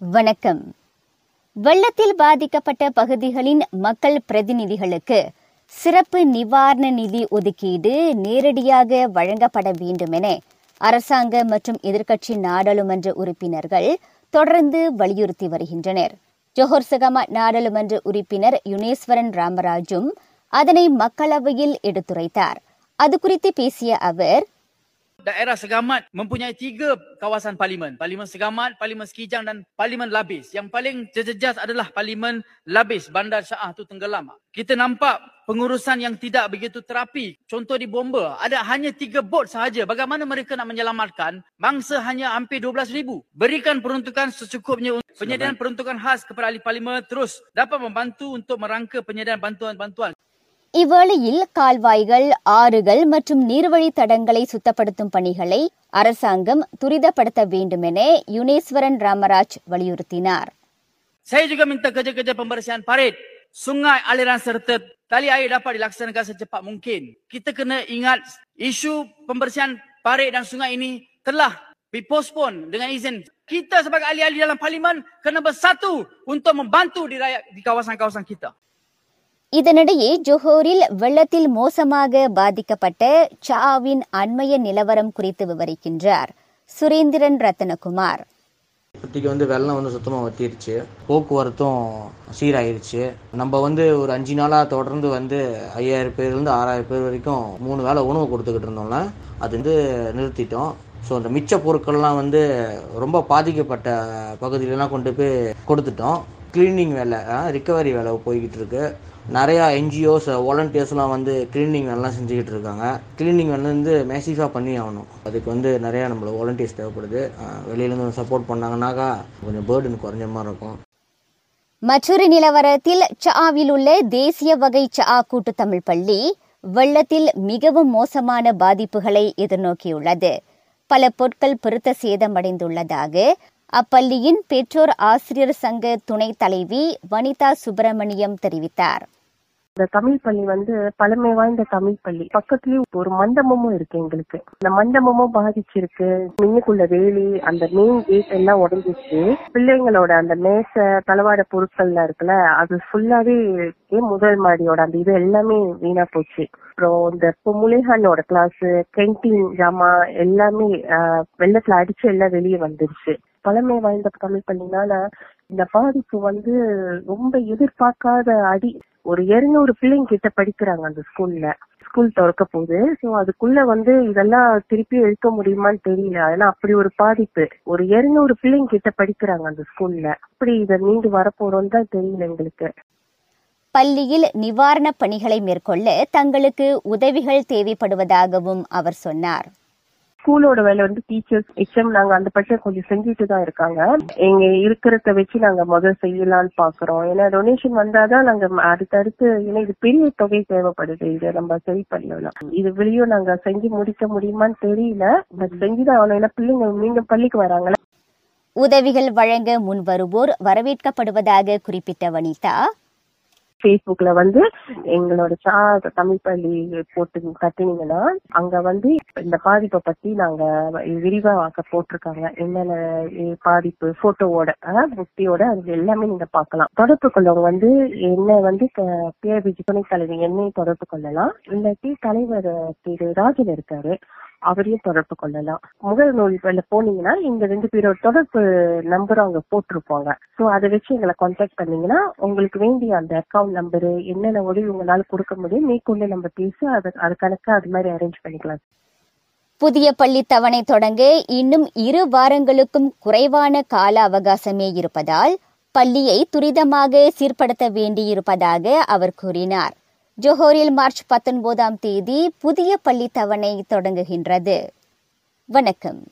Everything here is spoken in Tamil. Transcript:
வணக்கம். வெள்ளத்தில் பாதிக்கப்பட்ட பகுதிகளின் மக்கள் பிரதிநிதிகளுக்கு சிறப்பு நிவாரண நிதி ஒதுக்கீடு நேரடியாக வழங்கப்பட வேண்டும் என அரசாங்க மற்றும் எதிர்க்கட்சி நாடாளுமன்ற உறுப்பினர்கள் தொடர்ந்து வலியுறுத்தி வருகின்றனர். ஜோஹர் சகமா நாடாளுமன்ற உறுப்பினர் யுனேஸ்வரன் ராமராஜும் அதனை மக்களவையில் எடுத்துரைத்தார். அது குறித்து பேசிய அவர் daerah Segamat mempunyai tiga kawasan parlimen. Parlimen Segamat, Parlimen Sekijang dan Parlimen Labis. Yang paling jejas adalah Parlimen Labis, Bandar Shah tu tenggelam. Kita nampak pengurusan yang tidak begitu terapi. Contoh di Bomba, ada hanya tiga bot sahaja. Bagaimana mereka nak menyelamatkan? Bangsa hanya hampir 12,000. Berikan peruntukan secukupnya untuk penyediaan peruntukan khas kepada ahli parlimen terus dapat membantu untuk merangka penyediaan bantuan-bantuan. இவ்வேளையில் கால்வாய்கள் ஆறுகள் மற்றும் நீர்வழி தடங்களை சுத்தப்படுத்தும் பணிகளை அரசாங்கம் துரிதப்படுத்த வேண்டும் என யுனேஸ்வரன் ராமராஜ் வலியுறுத்தினார் Saya juga minta kerja-kerja pembersihan parit, sungai, aliran serta tali air dapat dilaksanakan secepat mungkin. Kita kena ingat isu pembersihan parit dan sungai ini telah dipostpone dengan izin. Kita sebagai ahli-ahli dalam parlimen kena bersatu untuk membantu di rakyat di kawasan-kawasan kita. இதனிடையே ஜொஹோரில் வெள்ளத்தில் மோசமாக பாதிக்கப்பட்ட சாவின் அண்மைய நிலவரம் குறித்து விவரிக்கின்றார் சுரேந்திரன் ரத்னகுமார் இப்போதைக்கு வந்து வெள்ளம் வந்து சுத்தமாக வத்திருச்சு. போக்குவரத்தும் சீராயிருச்சு. நம்ம வந்து ஒரு அஞ்சு நாளாக தொடர்ந்து வந்து ஐயாயிரம் பேர்லேருந்து ஆறாயிரம் பேர் வரைக்கும் மூணு வேளை உணவு கொடுத்துக்கிட்டு இருந்தோம்ல அது வந்து நிறுத்திட்டோம். ஸோ அந்த மிச்ச பொருட்கள்லாம் வந்து ரொம்ப பாதிக்கப்பட்ட பகுதியிலலாம் கொண்டு போய் கொடுத்துட்டோம். க்ளீனிங் வேலை ரிக்கவரி வேலை போய்கிட்டு இருக்கு. நிறையா என்ஜிஓஸ் வாலண்டியர்ஸ்லாம் வந்து க்ளீனிங் வேலைலாம் செஞ்சுக்கிட்டு இருக்காங்க. க்ளீனிங் வேலை வந்து மேசிஃபாக பண்ணி ஆகணும். அதுக்கு வந்து நிறையா நம்மளை வாலண்டியர்ஸ் தேவைப்படுது. வெளியிலேருந்து சப்போர்ட் பண்ணாங்கன்னாக்கா கொஞ்சம் பேர்டன் குறைஞ்ச மாதிரி இருக்கும். மற்றொரு நிலவரத்தில் சாவில் உள்ள தேசிய வகை சா கூட்டு தமிழ் பள்ளி வெள்ளத்தில் மிகவும் மோசமான பாதிப்புகளை எதிர்நோக்கியுள்ளது. பல பொருட்கள் பெருத்த சேதமடைந்துள்ளதாக அப்பள்ளியின் பெற்றோர் ஆசிரியர் சங்க துணைத் தலைவி வனிதா சுப்பிரமணியம் தெரிவித்தார். இந்த தமிழ் பள்ளி வந்து பழமை வாய்ந்த தமிழ் பள்ளி. பக்கத்துலயும் ஒரு மண்டபமும் இருக்கு எங்களுக்கு. அந்த மண்டபமும் பாதிச்சிருக்கு. மின்னுக்குள்ள வேலி அந்த மெயின் கேட் எல்லாம் உடஞ்சிச்சு பிள்ளைங்களோட அந்த மேச தளவாட பொருட்கள்லாம் இருக்குல்ல அது ஃபுல்லாவே முதல் மாடியோட அந்த இது எல்லாமே வீணா போச்சு. அப்புறம் இந்த முலேஹானோட கிளாஸ் கேன்டீன் ஜாமா எல்லாமே ஆஹ், வெள்ளத்துல அடிச்சு எல்லாம் வெளியே வந்துருச்சு. பழமை வாய்ந்த தமிழ் பள்ளினால இந்த பாதிப்பு வந்து ரொம்ப எதிர்பார்க்காத அடி ஒரு இருநூறு பிள்ளைங்க கிட்ட படிக்கிறாங்க அந்த ஸ்கூல்ல ஸ்கூல் திறக்க போகுது சோ அதுக்குள்ள வந்து இதெல்லாம் திருப்பி எழுக்க முடியுமான்னு தெரியல. ஆனா அப்படி ஒரு பாதிப்பு. ஒரு இருநூறு பிள்ளைங்க கிட்ட படிக்கிறாங்க அந்த ஸ்கூல்ல அப்படி இதை மீண்டு வரப்போறோம்னு தான் தெரியல எங்களுக்கு. பள்ளியில் நிவாரணப் பணிகளை மேற்கொள்ள தங்களுக்கு உதவிகள் தேவைப்படுவதாகவும் அவர் சொன்னார். ஸ்கூலோட வேலை வந்து டீச்சர்ஸ் எச்எம் நாங்க அந்த பட்சம் கொஞ்சம் செஞ்சுட்டு தான் இருக்காங்க. எங்க இருக்கிறத வச்சு நாங்க முதல் செய்யலாம்னு பாக்குறோம். ஏன்னா டொனேஷன் வந்தாதான் நாங்க அடுத்தடுத்து ஏன்னா இது பெரிய தொகை தேவைப்படுது. இதை நம்ம சரி பண்ணலாம். இது வெளியும் நாங்க செஞ்சு முடிக்க முடியுமான்னு தெரியல. பட் செஞ்சுதான் ஆகணும். ஏன்னா பிள்ளைங்க மீண்டும் பள்ளிக்கு வராங்களா உதவிகள் வழங்க முன்வருவோர் வரவேற்கப்படுவதாக குறிப்பிட்ட வனிதா ஃபேஸ்புக்ல வந்து எங்களோட சார் தமிழ் பள்ளி போட்டு கட்டினீங்கன்னா அங்க வந்து இந்த பாதிப்பை பத்தி நாங்க விரிவாக்க போட்டிருக்காங்க. என்னென்ன பாதிப்பு போட்டோவோட புத்தியோட அது எல்லாமே நீங்க பாக்கலாம் தொடர்பு கொள்ளவங்க வந்து என்ன வந்து பிஏபிஜி துணைத் தலைவர் என்னையும் தொடர்பு கொள்ளலாம். இல்லாட்டி தலைவர் திரு ராஜன் இருக்காரு. அவரையும் தொடர்பு கொள்ளலாம். முதல் நூல் போனீங்கன்னா இந்த ரெண்டு பேரோட தொடர்பு நம்பரும் அங்க போட்டிருப்பாங்க. சோ அதை வச்சு எங்களை கான்டாக்ட் பண்ணீங்கன்னா உங்களுக்கு வேண்டிய அந்த அக்கௌண்ட் நம்பரு என்னென்ன உதவி உங்களால கொடுக்க முடியும் மேற்கொண்டு நம்ம பேசி அது அது கணக்கு அது மாதிரி அரேஞ்ச் பண்ணிக்கலாம். புதிய பள்ளி தவணை தொடங்க இன்னும் இரு வாரங்களுக்கும் குறைவான கால அவகாசமே இருப்பதால் பள்ளியை துரிதமாக சீர்படுத்த வேண்டியிருப்பதாக அவர் கூறினார். ஜோஹோரில் மார்ச் பத்தொன்பதாம் தேதி புதிய பள்ளி தவணை தொடங்குகின்றது. வணக்கம்.